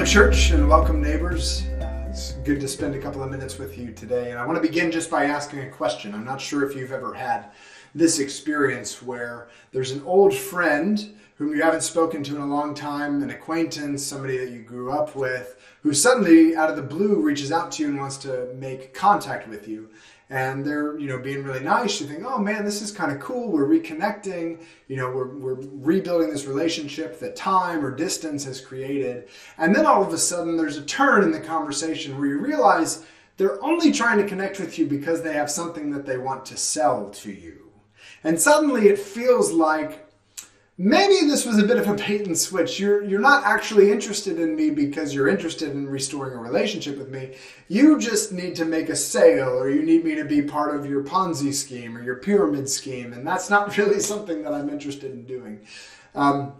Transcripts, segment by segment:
Hello, church, and welcome, neighbors. Uh, it's good to spend a couple of minutes with you today. And I want to begin just by asking a question. I'm not sure if you've ever had this experience where there's an old friend whom you haven't spoken to in a long time, an acquaintance, somebody that you grew up with, who suddenly, out of the blue, reaches out to you and wants to make contact with you and they're you know being really nice. You think oh man this is kind of cool. We're reconnecting. You know we're, we're rebuilding this relationship that time or distance has created. And then all of a sudden there's a turn in the conversation where you realize they're only trying to connect with you because they have something that they want to sell to you. And suddenly it feels like maybe this was a bit of a bait and switch. You're you're not actually interested in me because you're interested in restoring a relationship with me. You just need to make a sale or you need me to be part of your Ponzi scheme or your pyramid scheme, and that's not really something that I'm interested in doing. Um,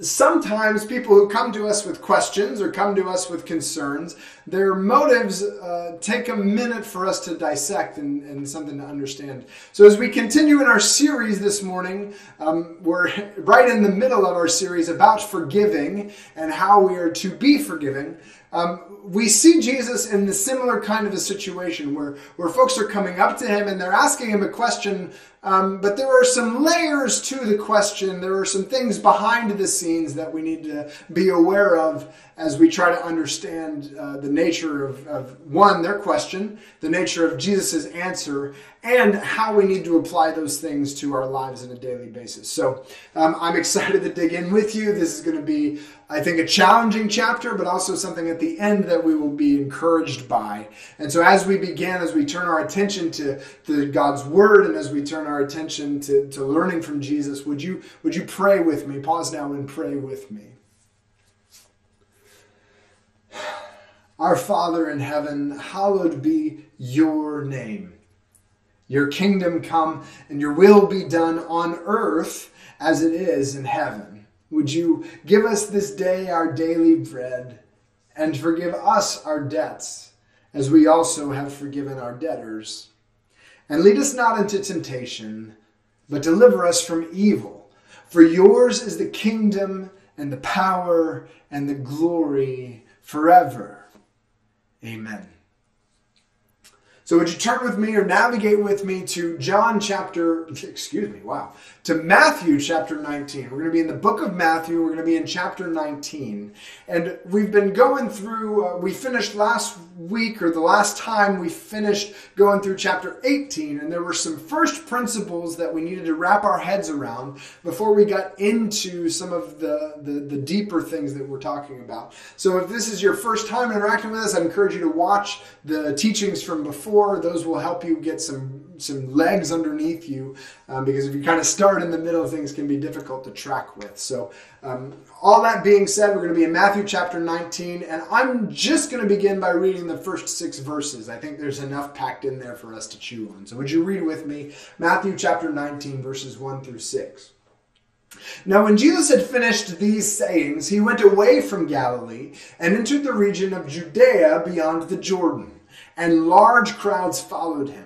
sometimes people who come to us with questions or come to us with concerns, their motives uh, take a minute for us to dissect and, and, something to understand. So, as we continue in our series this morning, um, we're right in the middle of our series about forgiving and how we are to be forgiving. Um, we see Jesus in the similar kind of a situation where, where folks are coming up to him and they're asking him a question um, but there are some layers to the question. There are some things behind the scenes that we need to be aware of as we try to understand uh, the nature of, of, one, their question, the nature of Jesus' answer, and how we need to apply those things to our lives on a daily basis. So um, I'm excited to dig in with you. This is going to be, I think, a challenging chapter, but also something at the end that we will be encouraged by. And so as we begin, as we turn our attention to, to God's Word, and as we turn our attention to, to learning from Jesus, would you, would you pray with me? Pause now and pray with me. Our Father in heaven, hallowed be your name. Your kingdom come and your will be done on earth as it is in heaven. Would you give us this day our daily bread and forgive us our debts as we also have forgiven our debtors? And lead us not into temptation, but deliver us from evil. For yours is the kingdom and the power and the glory forever. Amen. So would you turn with me or navigate with me to John chapter, excuse me, wow, to Matthew chapter 19. We're going to be in the book of Matthew. We're going to be in chapter 19. And we've been going through, uh, we finished last week or the last time we finished going through chapter 18. And there were some first principles that we needed to wrap our heads around before we got into some of the, the, the deeper things that we're talking about. So if this is your first time interacting with us, I encourage you to watch the teachings from before. Those will help you get some some legs underneath you um, because if you kind of start in the middle, things can be difficult to track with. So, um, all that being said, we're going to be in Matthew chapter 19, and I'm just going to begin by reading the first six verses. I think there's enough packed in there for us to chew on. So, would you read with me Matthew chapter 19, verses 1 through 6? Now, when Jesus had finished these sayings, he went away from Galilee and entered the region of Judea beyond the Jordan, and large crowds followed him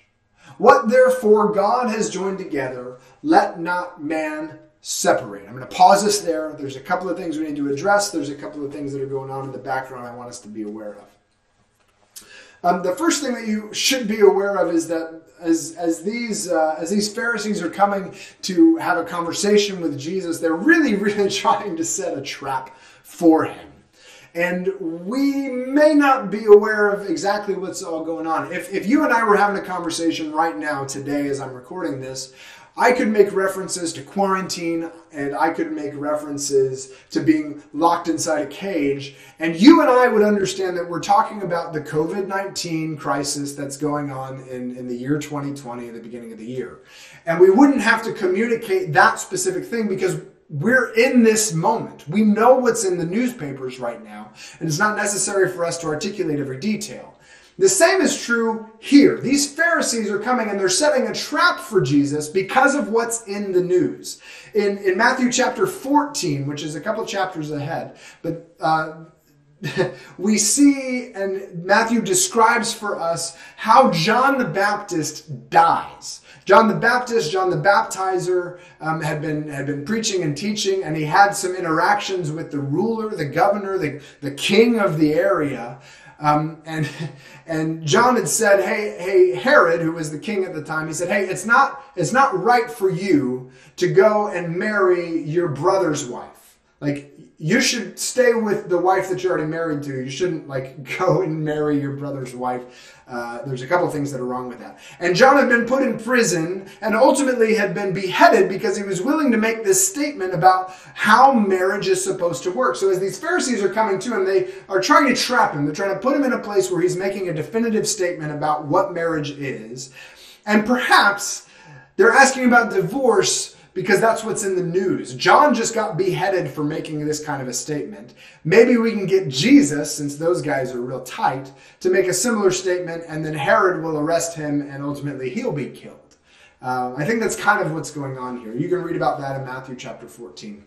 What therefore God has joined together, let not man separate. I'm going to pause this there. There's a couple of things we need to address. There's a couple of things that are going on in the background I want us to be aware of. Um, the first thing that you should be aware of is that as, as these uh, as these Pharisees are coming to have a conversation with Jesus, they're really really trying to set a trap for him. And we may not be aware of exactly what's all going on. If, if you and I were having a conversation right now, today, as I'm recording this, I could make references to quarantine and I could make references to being locked inside a cage. And you and I would understand that we're talking about the COVID 19 crisis that's going on in, in the year 2020, at the beginning of the year. And we wouldn't have to communicate that specific thing because we're in this moment. We know what's in the newspapers right now, and it's not necessary for us to articulate every detail. The same is true here. These Pharisees are coming and they're setting a trap for Jesus because of what's in the news. In, in Matthew chapter 14, which is a couple chapters ahead, but uh, we see, and Matthew describes for us how John the Baptist dies. John the Baptist, John the Baptizer, um, had been had been preaching and teaching, and he had some interactions with the ruler, the governor, the, the king of the area. Um, and and John had said, "Hey, hey, Herod, who was the king at the time, he said, "Hey, it's not it's not right for you to go and marry your brother's wife. Like you should stay with the wife that you're already married to. You shouldn't like go and marry your brother's wife. Uh, there's a couple things that are wrong with that. And John had been put in prison and ultimately had been beheaded because he was willing to make this statement about how marriage is supposed to work. So as these Pharisees are coming to him, they are trying to trap him. They're trying to put him in a place where he's making a definitive statement about what marriage is. And perhaps they're asking about divorce because that's what's in the news. John just got beheaded for making this kind of a statement. Maybe we can get Jesus, since those guys are real tight, to make a similar statement, and then Herod will arrest him and ultimately he'll be killed. Uh, I think that's kind of what's going on here. You can read about that in Matthew chapter 14.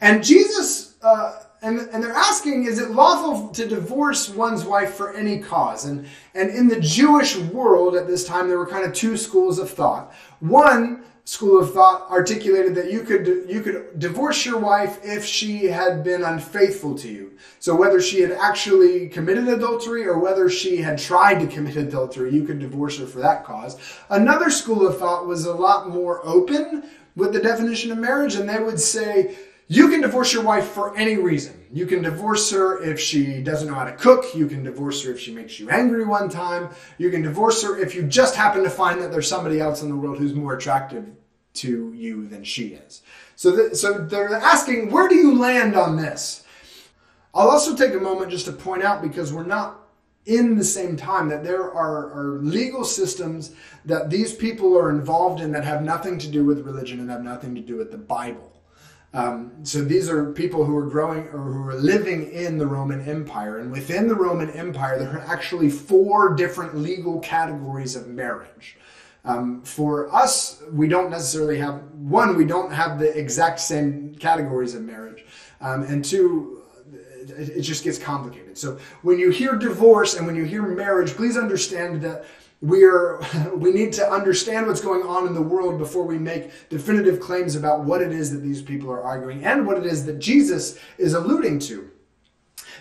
And Jesus, uh, and, and they're asking, is it lawful to divorce one's wife for any cause? And, and in the Jewish world at this time, there were kind of two schools of thought. One school of thought articulated that you could you could divorce your wife if she had been unfaithful to you. So whether she had actually committed adultery or whether she had tried to commit adultery, you could divorce her for that cause. Another school of thought was a lot more open with the definition of marriage and they would say you can divorce your wife for any reason. You can divorce her if she doesn't know how to cook. You can divorce her if she makes you angry one time. You can divorce her if you just happen to find that there's somebody else in the world who's more attractive to you than she is. So, th- so they're asking, where do you land on this? I'll also take a moment just to point out because we're not in the same time that there are, are, legal systems that these people are involved in that have nothing to do with religion and have nothing to do with the Bible. Um, so these are people who are growing or who are living in the Roman Empire. And within the Roman Empire, there are actually four different legal categories of marriage. Um, for us, we don't necessarily have one, we don't have the exact same categories of marriage. Um, and two, it, it just gets complicated. So when you hear divorce and when you hear marriage, please understand that we are we need to understand what's going on in the world before we make definitive claims about what it is that these people are arguing and what it is that Jesus is alluding to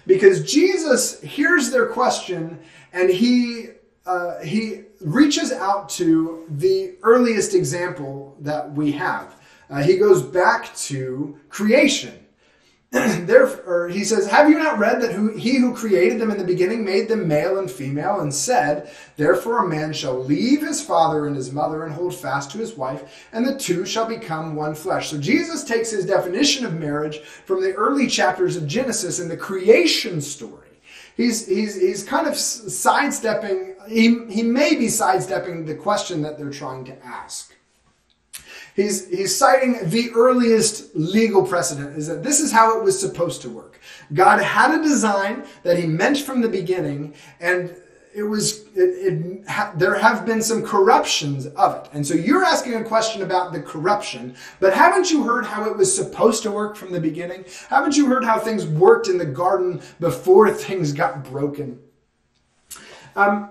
because Jesus hears their question and he uh, he reaches out to the earliest example that we have. Uh, he goes back to creation Therefore, he says, Have you not read that who, he who created them in the beginning made them male and female, and said, Therefore a man shall leave his father and his mother and hold fast to his wife, and the two shall become one flesh. So Jesus takes his definition of marriage from the early chapters of Genesis in the creation story. He's, he's, he's kind of sidestepping, he, he may be sidestepping the question that they're trying to ask he's, he's citing the earliest legal precedent is that this is how it was supposed to work. God had a design that he meant from the beginning, and it was it, it ha, there have been some corruptions of it. And so you're asking a question about the corruption but haven't you heard how it was supposed to work from the beginning? Haven't you heard how things worked in the garden before things got broken? Um,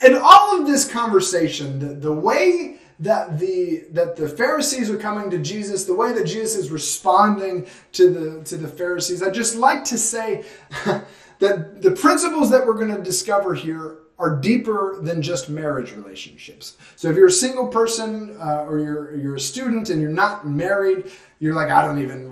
and all of this conversation the, the way that the that the Pharisees are coming to Jesus, the way that Jesus is responding to the to the Pharisees. I just like to say that the principles that we're going to discover here are deeper than just marriage relationships. So if you're a single person uh, or you're you're a student and you're not married, you're like I don't even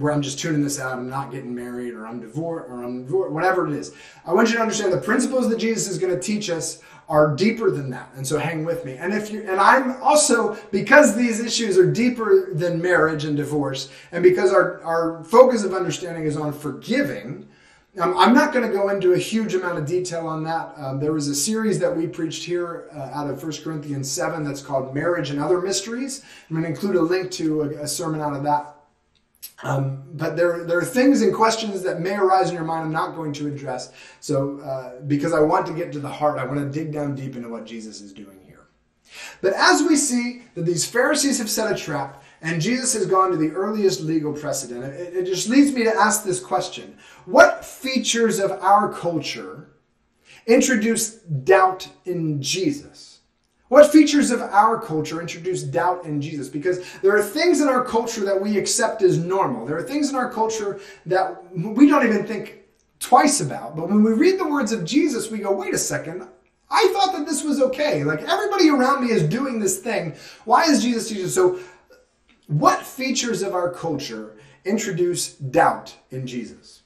where I'm just tuning this out. I'm not getting married or I'm divorced or I'm divorced, whatever it is. I want you to understand the principles that Jesus is going to teach us are deeper than that. And so hang with me. And if you and I'm also because these issues are deeper than marriage and divorce, and because our, our focus of understanding is on forgiving, Um, I'm not going to go into a huge amount of detail on that. Um, there was a series that we preached here uh, out of 1 Corinthians 7 that's called Marriage and Other Mysteries. I'm going to include a link to a, a sermon out of that. Um, but there, there are things and questions that may arise in your mind I'm not going to address. So, uh, because I want to get to the heart, I want to dig down deep into what Jesus is doing here. But as we see that these Pharisees have set a trap, and Jesus has gone to the earliest legal precedent. It, it just leads me to ask this question What features of our culture introduce doubt in Jesus? What features of our culture introduce doubt in Jesus? Because there are things in our culture that we accept as normal. There are things in our culture that we don't even think twice about. But when we read the words of Jesus, we go, wait a second, I thought that this was okay. Like everybody around me is doing this thing. Why is Jesus teaching? So what features of our culture introduce doubt in Jesus?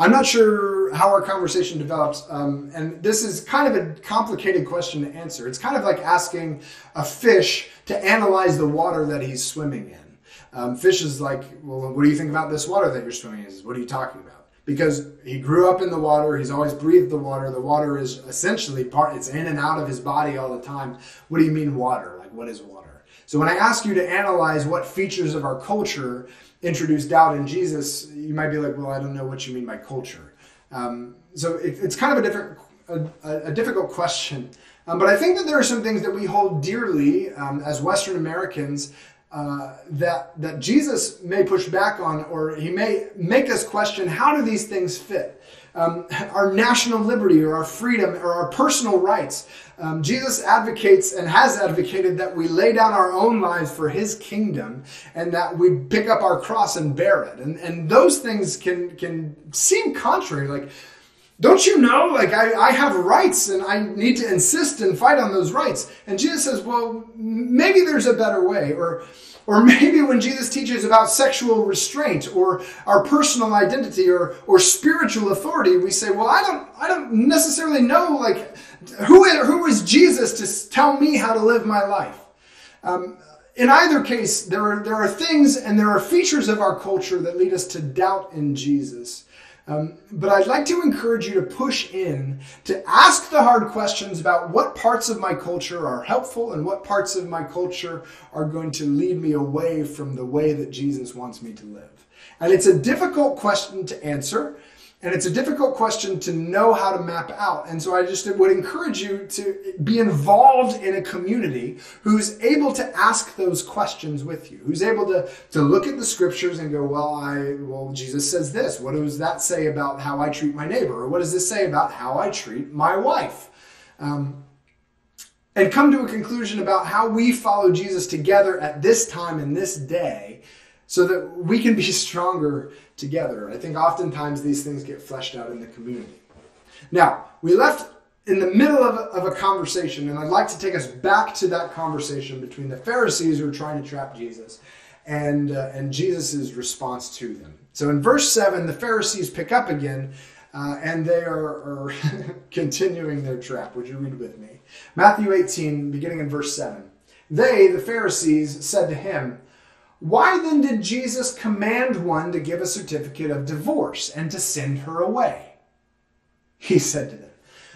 I'm not sure how our conversation develops, um, and this is kind of a complicated question to answer. It's kind of like asking a fish to analyze the water that he's swimming in. Um, fish is like, well, what do you think about this water that you're swimming in? What are you talking about? Because he grew up in the water, he's always breathed the water. The water is essentially part; it's in and out of his body all the time. What do you mean water? Like, what is water? So when I ask you to analyze what features of our culture introduce doubt in Jesus, you might be like, well, I don't know what you mean by culture. Um, so it, it's kind of a different, a, a difficult question. Um, but I think that there are some things that we hold dearly um, as Western Americans uh, that that Jesus may push back on, or he may make us question: How do these things fit? Um, our national liberty or our freedom or our personal rights. Um, Jesus advocates and has advocated that we lay down our own lives for his kingdom and that we pick up our cross and bear it. And, and those things can, can seem contrary. Like, don't you know? Like, I, I have rights and I need to insist and fight on those rights. And Jesus says, well, maybe there's a better way. Or, or maybe when Jesus teaches about sexual restraint or our personal identity or, or spiritual authority, we say, well, I don't, I don't necessarily know, like, who, who is Jesus to tell me how to live my life? Um, in either case, there are, there are things and there are features of our culture that lead us to doubt in Jesus. Um, but I'd like to encourage you to push in to ask the hard questions about what parts of my culture are helpful and what parts of my culture are going to lead me away from the way that Jesus wants me to live. And it's a difficult question to answer. And it's a difficult question to know how to map out. And so I just would encourage you to be involved in a community who's able to ask those questions with you, who's able to, to look at the scriptures and go, well, I, well, Jesus says this. What does that say about how I treat my neighbor? Or what does this say about how I treat my wife? Um, and come to a conclusion about how we follow Jesus together at this time and this day so that we can be stronger together. I think oftentimes these things get fleshed out in the community. Now, we left in the middle of a, of a conversation, and I'd like to take us back to that conversation between the Pharisees who are trying to trap Jesus and, uh, and Jesus' response to them. So in verse 7, the Pharisees pick up again. Uh, and they are, are continuing their trap. Would you read with me? Matthew 18, beginning in verse 7. They, the Pharisees, said to him, why then did Jesus command one to give a certificate of divorce and to send her away? He said to them,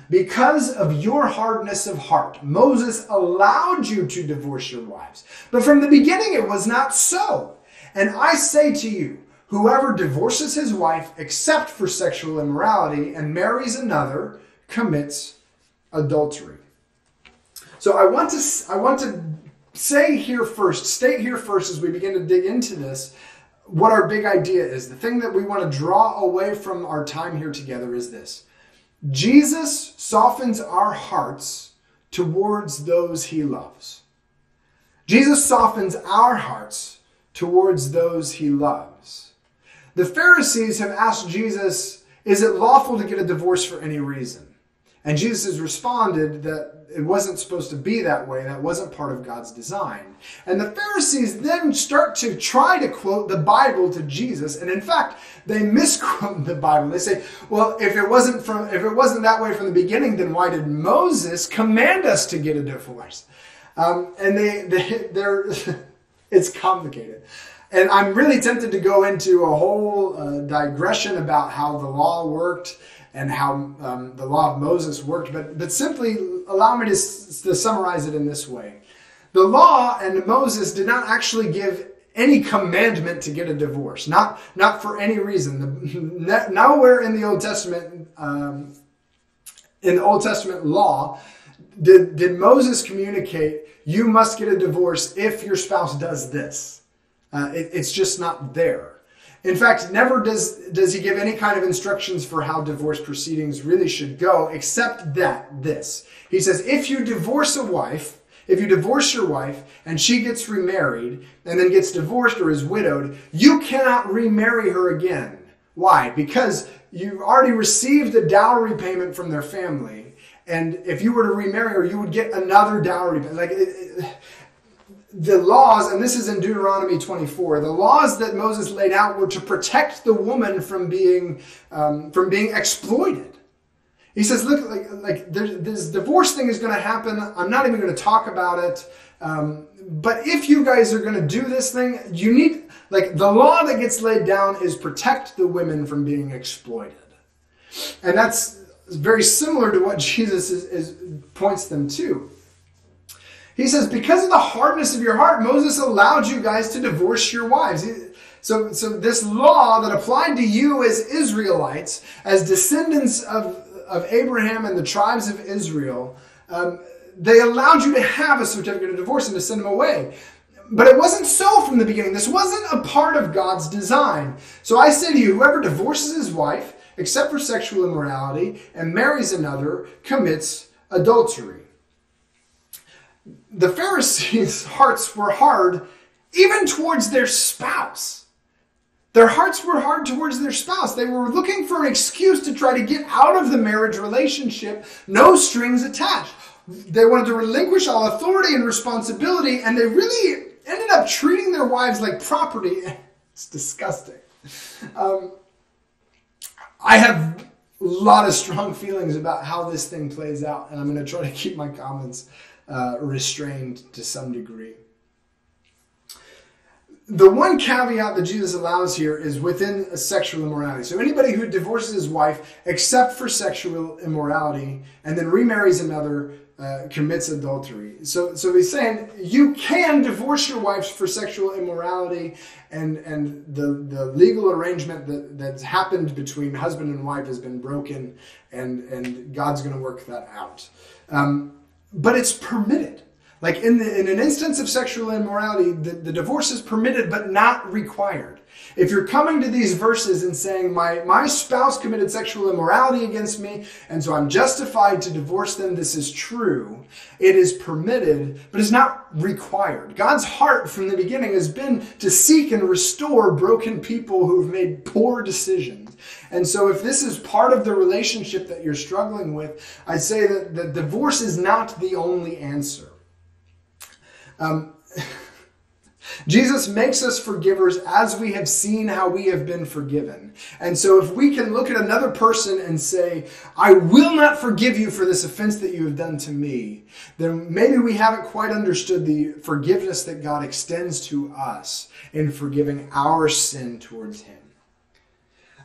Because of your hardness of heart, Moses allowed you to divorce your wives. But from the beginning it was not so. And I say to you, whoever divorces his wife except for sexual immorality and marries another commits adultery. So I want to I want to say here first, state here first as we begin to dig into this, what our big idea is. The thing that we want to draw away from our time here together is this Jesus softens our hearts towards those he loves. Jesus softens our hearts towards those he loves. The Pharisees have asked Jesus, Is it lawful to get a divorce for any reason? And Jesus has responded that it wasn't supposed to be that way. That wasn't part of God's design. And the Pharisees then start to try to quote the Bible to Jesus. And in fact, they misquote the Bible. They say, well, if it wasn't from, if it wasn't that way from the beginning, then why did Moses command us to get a divorce? Um, and they, they, they're, it's complicated. and I'm really tempted to go into a whole uh, digression about how the law worked and how um, the law of Moses worked, but, but simply allow me to, to summarize it in this way. The law and Moses did not actually give any commandment to get a divorce, not, not for any reason. The, nowhere in the Old Testament, um, in the Old Testament law, did, did Moses communicate, you must get a divorce if your spouse does this. Uh, it, it's just not there. In fact, never does, does he give any kind of instructions for how divorce proceedings really should go, except that this. He says, if you divorce a wife, if you divorce your wife and she gets remarried and then gets divorced or is widowed, you cannot remarry her again. Why? Because you've already received a dowry payment from their family. And if you were to remarry her, you would get another dowry. Like, it, it, the laws, and this is in Deuteronomy 24, the laws that Moses laid out were to protect the woman from being um, from being exploited. He says, "Look, like, like this divorce thing is going to happen. I'm not even going to talk about it. Um, but if you guys are going to do this thing, you need like the law that gets laid down is protect the women from being exploited, and that's very similar to what Jesus is, is points them to." He says, because of the hardness of your heart, Moses allowed you guys to divorce your wives. So, so this law that applied to you as Israelites, as descendants of, of Abraham and the tribes of Israel, um, they allowed you to have a certificate of divorce and to send them away. But it wasn't so from the beginning. This wasn't a part of God's design. So I say to you, whoever divorces his wife, except for sexual immorality, and marries another, commits adultery the Pharisees' hearts were hard even towards their spouse. Their hearts were hard towards their spouse. They were looking for an excuse to try to get out of the marriage relationship, no strings attached. They wanted to relinquish all authority and responsibility, and they really ended up treating their wives like property. It's disgusting. Um, I have a lot of strong feelings about how this thing plays out, and I'm going to try to keep my comments uh, restrained to some degree. The one caveat that Jesus allows here is within sexual immorality. So anybody who divorces his wife except for sexual immorality and then remarries another uh, commits adultery. So, so he's saying you can divorce your wife for sexual immorality, and and the the legal arrangement that that's happened between husband and wife has been broken, and and God's going to work that out. Um, but it's permitted. Like in, the, in an instance of sexual immorality, the, the divorce is permitted but not required. If you're coming to these verses and saying, my, my spouse committed sexual immorality against me, and so I'm justified to divorce them, this is true. It is permitted, but it's not required. God's heart from the beginning has been to seek and restore broken people who've made poor decisions. And so if this is part of the relationship that you're struggling with, I'd say that, that divorce is not the only answer. Um, Jesus makes us forgivers as we have seen how we have been forgiven. And so, if we can look at another person and say, I will not forgive you for this offense that you have done to me, then maybe we haven't quite understood the forgiveness that God extends to us in forgiving our sin towards Him.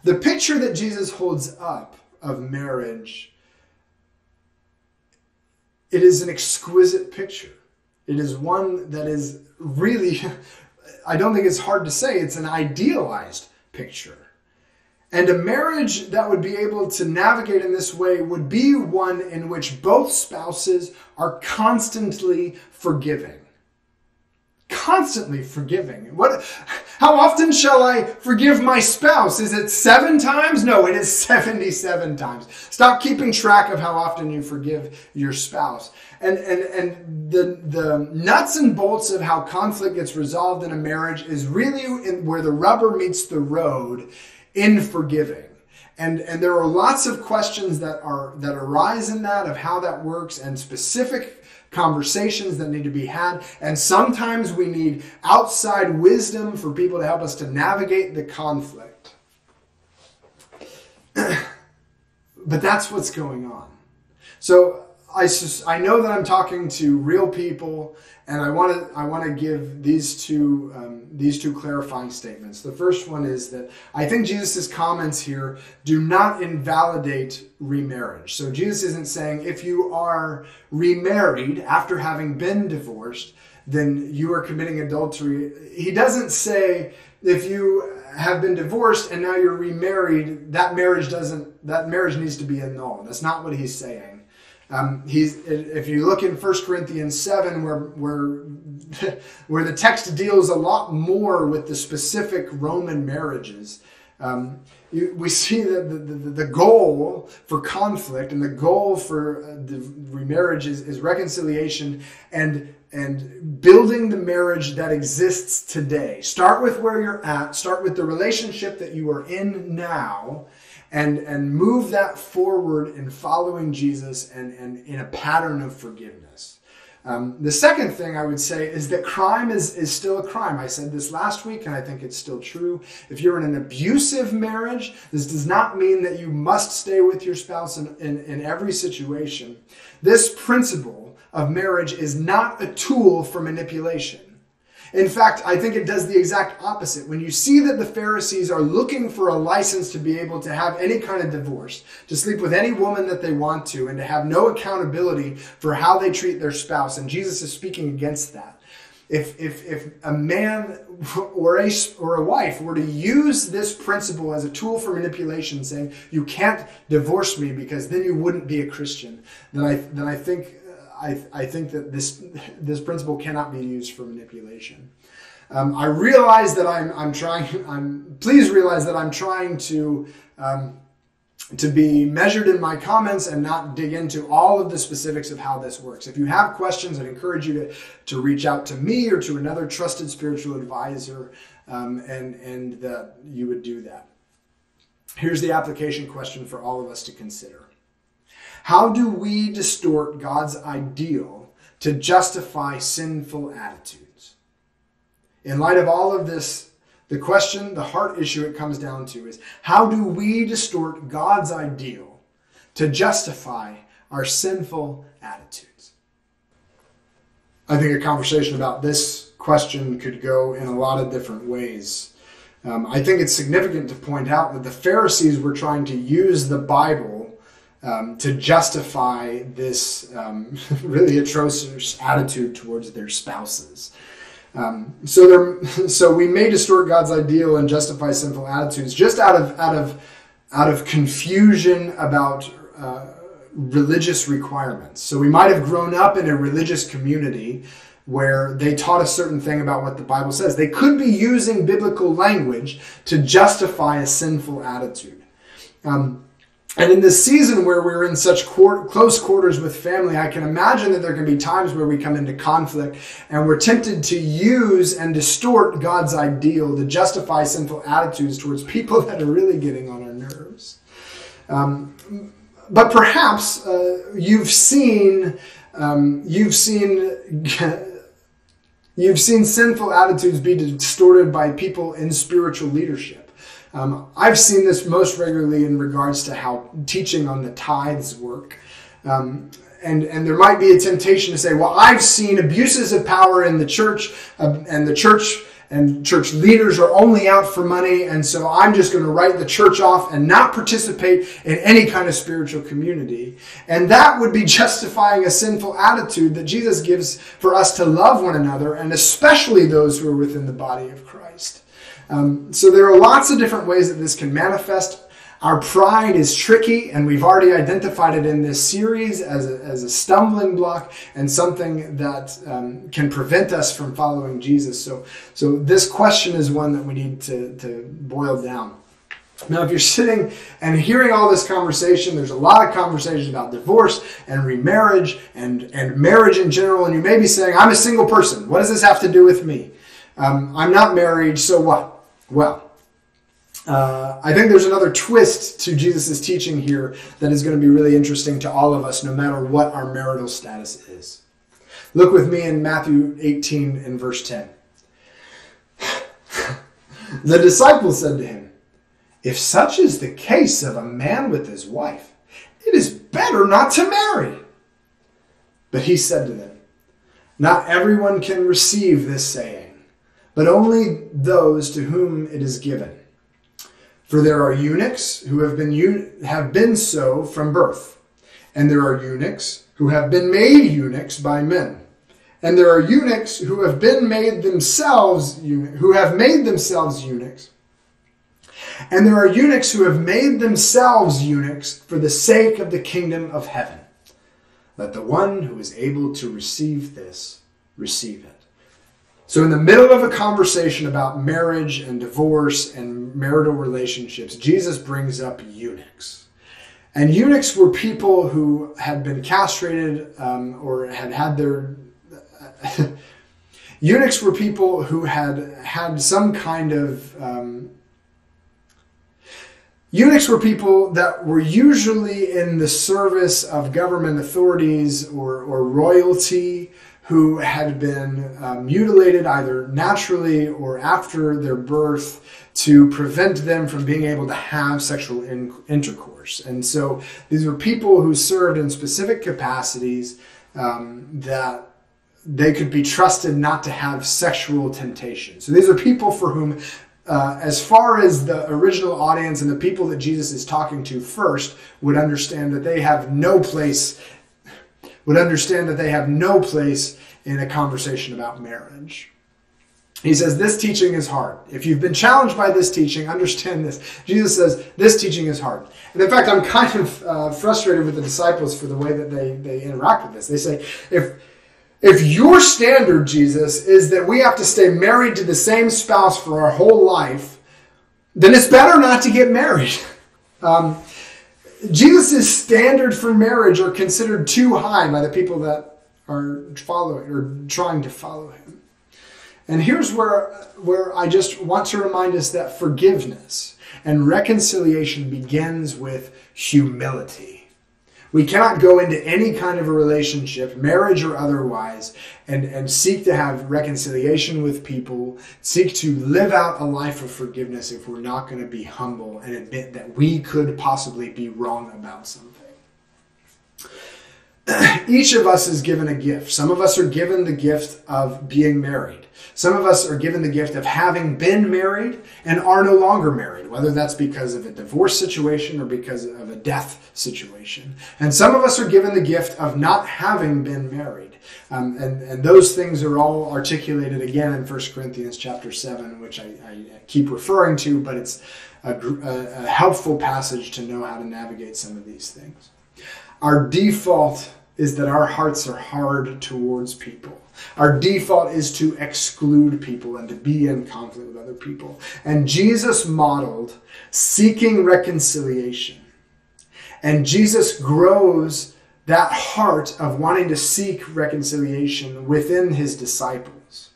The picture that Jesus holds up of marriage, it is an exquisite picture. It is one that is really, I don't think it's hard to say, it's an idealized picture. And a marriage that would be able to navigate in this way would be one in which both spouses are constantly forgiving constantly forgiving. What how often shall I forgive my spouse? Is it 7 times? No, it is 77 times. Stop keeping track of how often you forgive your spouse. And and and the the nuts and bolts of how conflict gets resolved in a marriage is really in, where the rubber meets the road in forgiving. And, and there are lots of questions that are that arise in that of how that works and specific conversations that need to be had. And sometimes we need outside wisdom for people to help us to navigate the conflict. but that's what's going on. So I, I know that I'm talking to real people, and I want to I want to give these two um, these two clarifying statements. The first one is that I think Jesus' comments here do not invalidate remarriage. So Jesus isn't saying if you are remarried after having been divorced, then you are committing adultery. He doesn't say if you have been divorced and now you're remarried, that marriage doesn't that marriage needs to be annulled. That's not what he's saying. Um, he's if you look in 1 Corinthians 7 where where where the text deals a lot more with the specific Roman marriages. Um, you, we see that the, the, the, goal for conflict and the goal for uh, the remarriage is, is reconciliation and and building the marriage that exists today. Start with where you're at. Start with the relationship that you are in now and and move that forward in following Jesus and, and in a pattern of forgiveness. Um, the second thing I would say is that crime is, is still a crime. I said this last week, and I think it's still true. If you're in an abusive marriage, this does not mean that you must stay with your spouse in, in, in every situation. This principle of marriage is not a tool for manipulation. In fact, I think it does the exact opposite. When you see that the Pharisees are looking for a license to be able to have any kind of divorce, to sleep with any woman that they want to, and to have no accountability for how they treat their spouse, and Jesus is speaking against that. If, if, if a man or a, or a wife were to use this principle as a tool for manipulation, saying, you can't divorce me because then you wouldn't be a Christian, then I, then I think I, I think that this this principle cannot be used for manipulation. Um, I realize that I'm I'm trying. I'm please realize that I'm trying to. Um, to be measured in my comments and not dig into all of the specifics of how this works. If you have questions, I'd encourage you to, to reach out to me or to another trusted spiritual advisor um, and, and that you would do that. Here's the application question for all of us to consider. How do we distort God's ideal to justify sinful attitudes? In light of all of this, the question, the heart issue it comes down to is how do we distort God's ideal to justify our sinful attitudes? I think a conversation about this question could go in a lot of different ways. Um, I think it's significant to point out that the Pharisees were trying to use the Bible um, to justify this um, really atrocious attitude towards their spouses. Um, so, so we may distort God's ideal and justify sinful attitudes just out of out of out of confusion about uh, religious requirements. So we might have grown up in a religious community where they taught a certain thing about what the Bible says. They could be using biblical language to justify a sinful attitude. Um, and in this season where we're in such close quarters with family, I can imagine that there can be times where we come into conflict and we're tempted to use and distort God's ideal to justify sinful attitudes towards people that are really getting on our nerves. Um, but perhaps uh, you've seen um, you've seen you've seen sinful attitudes be distorted by people in spiritual leadership. Um, I've seen this most regularly in regards to how teaching on the tithes work. Um, and, and there might be a temptation to say, well, I've seen abuses of power in the church, uh, and the church and church leaders are only out for money, and so I'm just going to write the church off and not participate in any kind of spiritual community. And that would be justifying a sinful attitude that Jesus gives for us to love one another, and especially those who are within the body of Christ. Um, so there are lots of different ways that this can manifest. Our pride is tricky, and we've already identified it in this series as a, as a stumbling block and something that um, can prevent us from following Jesus. So, so this question is one that we need to, to boil down. Now, if you're sitting and hearing all this conversation, there's a lot of conversation about divorce and remarriage and, and marriage in general, and you may be saying, I'm a single person. What does this have to do with me? Um, I'm not married, so what? Well, uh, I think there's another twist to Jesus' teaching here that is going to be really interesting to all of us, no matter what our marital status is. Look with me in Matthew 18 and verse 10. the disciples said to him, If such is the case of a man with his wife, it is better not to marry. But he said to them, Not everyone can receive this saying, but only those to whom it is given. For there are eunuchs who have been, have been so from birth, and there are eunuchs who have been made eunuchs by men. And there are eunuchs who have been made themselves who have made themselves eunuchs. And there are eunuchs who have made themselves eunuchs for the sake of the kingdom of heaven. Let the one who is able to receive this receive it. So, in the middle of a conversation about marriage and divorce and marital relationships, Jesus brings up eunuchs. And eunuchs were people who had been castrated um, or had had their. eunuchs were people who had had some kind of um, Eunuchs were people that were usually in the service of government authorities or, or royalty who had been uh, mutilated either naturally or after their birth to prevent them from being able to have sexual in- intercourse. And so these were people who served in specific capacities um, that they could be trusted not to have sexual temptation. So these are people for whom uh, as far as the original audience and the people that Jesus is talking to first would understand that they have no place, would understand that they have no place in a conversation about marriage. He says, This teaching is hard. If you've been challenged by this teaching, understand this. Jesus says, This teaching is hard. And in fact, I'm kind of uh, frustrated with the disciples for the way that they, they interact with this. They say, If if your standard, Jesus, is that we have to stay married to the same spouse for our whole life, then it's better not to get married. Um, Jesus' standard for marriage are considered too high by the people that are following or trying to follow him. And here's where, where I just want to remind us that forgiveness and reconciliation begins with humility. We cannot go into any kind of a relationship, marriage or otherwise, and, and seek to have reconciliation with people, seek to live out a life of forgiveness if we're not going to be humble and admit that we could possibly be wrong about something. Each of us is given a gift. Some of us are given the gift of being married. Some of us are given the gift of having been married and are no longer married, whether that's because of a divorce situation or because of a death situation. And some of us are given the gift of not having been married. Um, and, and those things are all articulated again in 1 Corinthians chapter 7, which I, I keep referring to, but it's a, a, a helpful passage to know how to navigate some of these things. Our default is that our hearts are hard towards people. Our default is to exclude people and to be in conflict with other people. And Jesus modeled seeking reconciliation. And Jesus grows that heart of wanting to seek reconciliation within his disciples.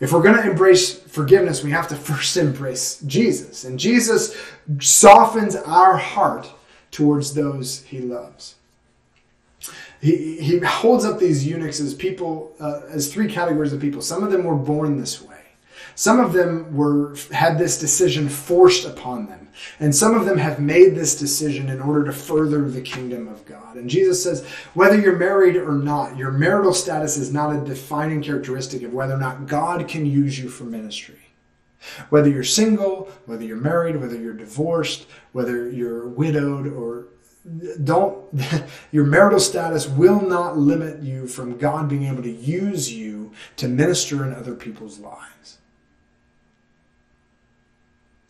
If we're going to embrace forgiveness, we have to first embrace Jesus. And Jesus softens our heart towards those he loves he, holds up these eunuchs as people, uh, as three categories of people. Some of them were born this way. Some of them were had this decision forced upon them, and some of them have made this decision in order to further the kingdom of God. And Jesus says, whether you're married or not, your marital status is not a defining characteristic of whether or not God can use you for ministry. Whether you're single, whether you're married, whether you're divorced, whether you're widowed or don't your marital status will not limit you from God being able to use you to minister in other people's lives.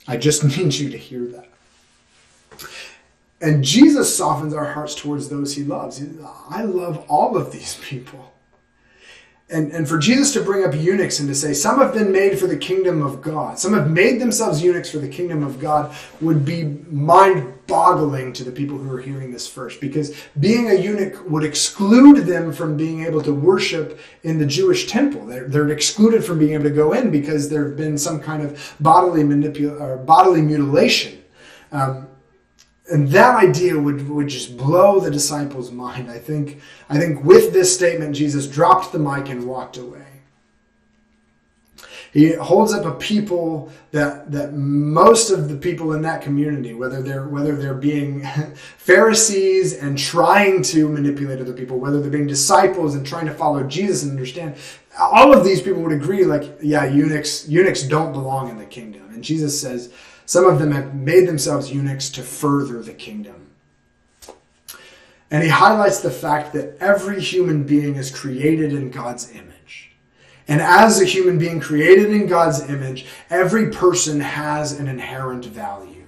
I just need you to hear that. And Jesus softens our hearts towards those he loves. I love all of these people and, and for Jesus to bring up eunuchs and to say, some have been made for the kingdom of God, some have made themselves eunuchs for the kingdom of God, would be mind boggling to the people who are hearing this first. Because being a eunuch would exclude them from being able to worship in the Jewish temple. They're, they're excluded from being able to go in because there have been some kind of bodily, manipul- or bodily mutilation. Um, and that idea would, would just blow the disciples' mind. I think, I think with this statement, Jesus dropped the mic and walked away. He holds up a people that that most of the people in that community, whether they're whether they're being Pharisees and trying to manipulate other people, whether they're being disciples and trying to follow Jesus and understand, all of these people would agree, like, yeah, eunuchs eunuchs don't belong in the kingdom. And Jesus says some of them have made themselves eunuchs to further the kingdom. And he highlights the fact that every human being is created in God's image. And as a human being created in God's image, every person has an inherent value.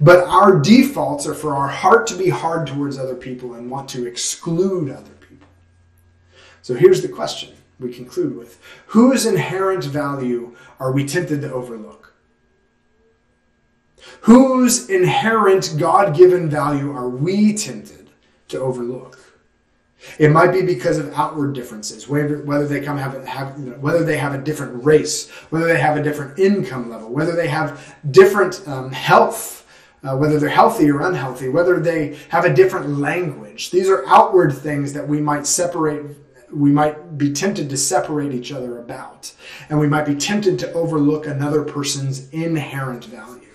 But our defaults are for our heart to be hard towards other people and want to exclude other people. So here's the question we conclude with Whose inherent value are we tempted to overlook? Whose inherent God given value are we tempted to overlook? It might be because of outward differences, whether, they come have, have whether they have a different race, whether they have a different income level, whether they have different um, health, uh, whether they're healthy or unhealthy, whether they have a different language. These are outward things that we might separate. We might be tempted to separate each other about, and we might be tempted to overlook another person's inherent value.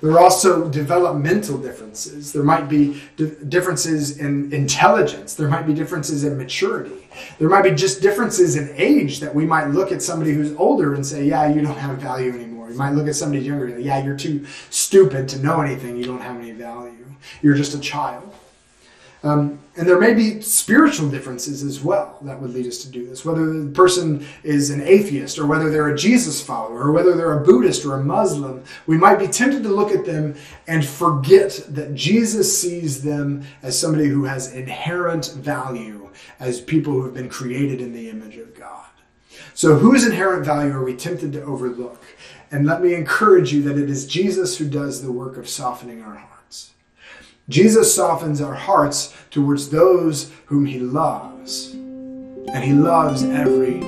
There are also developmental differences. There might be differences in intelligence. There might be differences in maturity. There might be just differences in age that we might look at somebody who's older and say, yeah, you don't have value anymore. You might look at somebody younger and say, yeah, you're too stupid to know anything. You don't have any value. You're just a child. Um, and there may be spiritual differences as well that would lead us to do this. Whether the person is an atheist, or whether they're a Jesus follower, or whether they're a Buddhist or a Muslim, we might be tempted to look at them and forget that Jesus sees them as somebody who has inherent value as people who have been created in the image of God. So, whose inherent value are we tempted to overlook? And let me encourage you that it is Jesus who does the work of softening our hearts. Jesus softens our hearts towards those whom he loves. And he loves every